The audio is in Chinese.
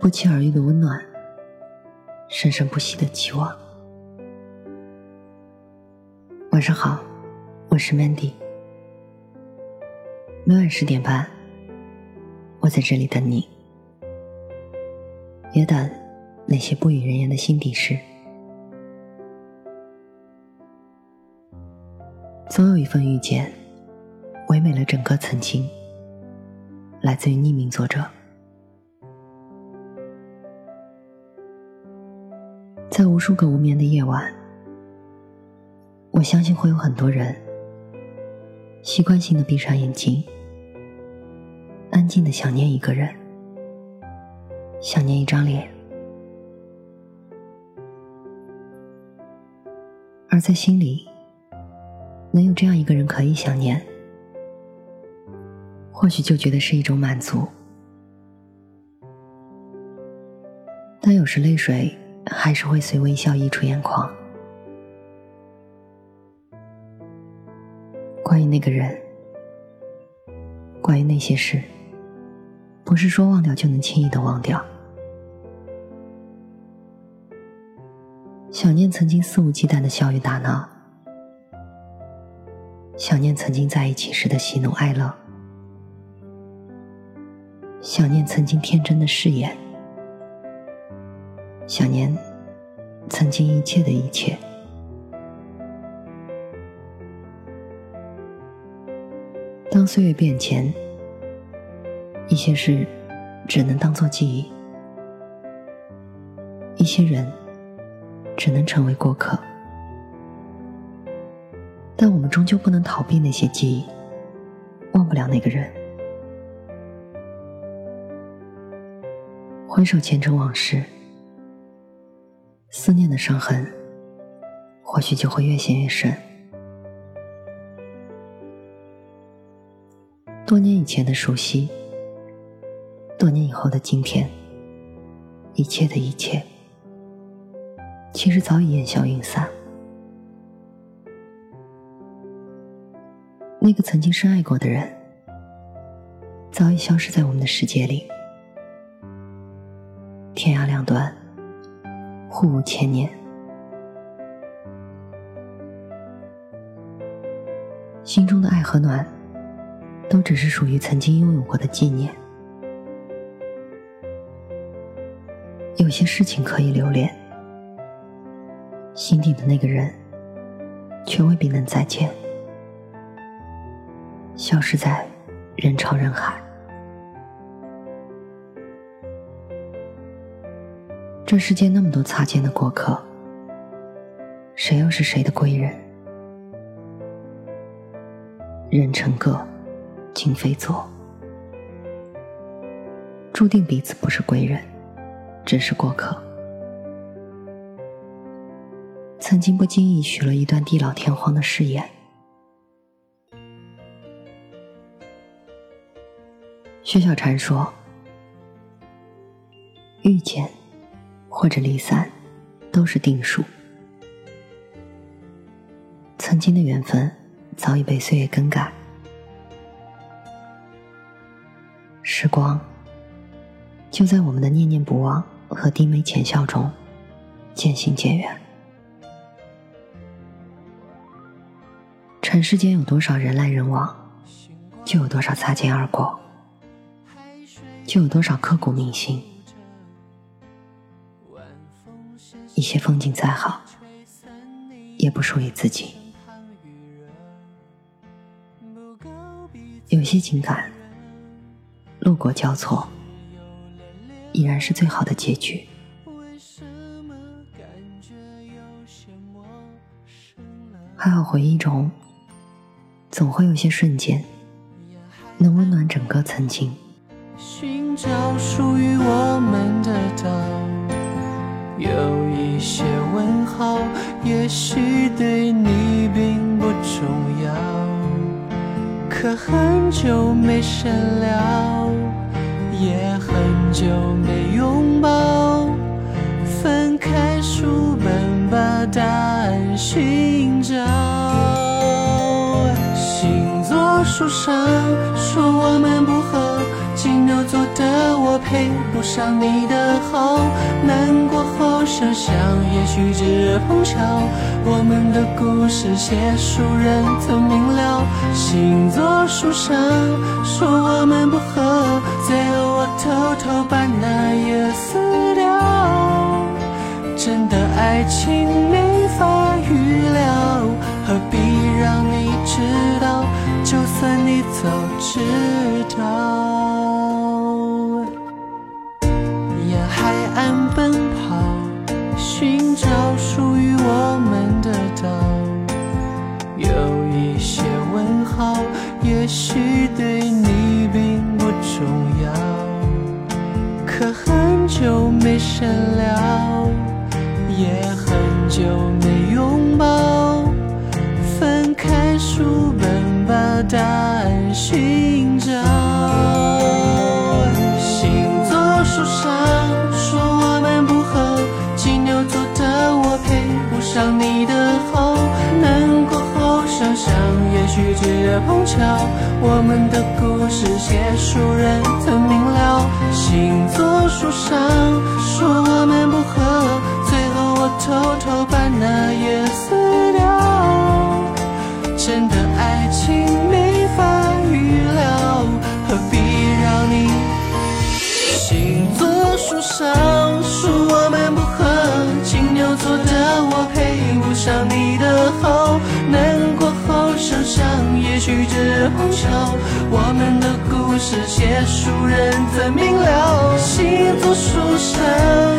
不期而遇的温暖，生生不息的期望。晚上好，我是 Mandy。每晚十点半，我在这里等你，也等那些不语人言的心底事。总有一份遇见，唯美了整个曾经。来自于匿名作者。在无数个无眠的夜晚，我相信会有很多人习惯性的闭上眼睛，安静的想念一个人，想念一张脸，而在心里，能有这样一个人可以想念，或许就觉得是一种满足。但有时泪水。还是会随微笑溢出眼眶。关于那个人，关于那些事，不是说忘掉就能轻易的忘掉。想念曾经肆无忌惮的笑语打闹，想念曾经在一起时的喜怒哀乐，想念曾经天真的誓言。想念曾经一切的一切。当岁月变迁，一些事只能当做记忆，一些人只能成为过客。但我们终究不能逃避那些记忆，忘不了那个人。回首前尘往事。思念的伤痕，或许就会越陷越深。多年以前的熟悉，多年以后的今天，一切的一切，其实早已烟消云散。那个曾经深爱过的人，早已消失在我们的世界里。天涯两端。互无千年，心中的爱和暖，都只是属于曾经拥有过的纪念。有些事情可以留恋，心底的那个人，却未必能再见，消失在人潮人海。这世间那么多擦肩的过客，谁又是谁的归人？人成各，今非昨，注定彼此不是归人，只是过客。曾经不经意许了一段地老天荒的誓言，薛小禅说：“遇见。”或者离散，都是定数。曾经的缘分早已被岁月更改，时光就在我们的念念不忘和低眉浅笑中渐行渐远。尘世间有多少人来人往，就有多少擦肩而过，就有多少刻骨铭心。一些风景再好，也不属于自己；有些情感路过交错，依然是最好的结局。还好回忆中，总会有些瞬间，能温暖整个曾经。寻找属于我们的岛。有一些问号，也许对你并不重要。可很久没深聊，也很久没拥抱。翻开书本，把答案寻找。星座书上说我们不合，金牛座的我配不。不上你的好，难过后想想，也许只碰巧。我们的故事写书人曾明了，星座书上说我们不合，最后我偷偷把那页撕掉。真的爱情没法预料，何必让你知道？就算你早知道。沿海岸奔跑，寻找属于我们的岛。有一些问号，也许对你并不重要。可很久没深聊，也很久没拥抱。翻开书本，把许只是碰巧。我们的故事写书人曾明了，星座书上说我们不合，最后我偷偷把那页我们的故事写书人怎明了心作书生。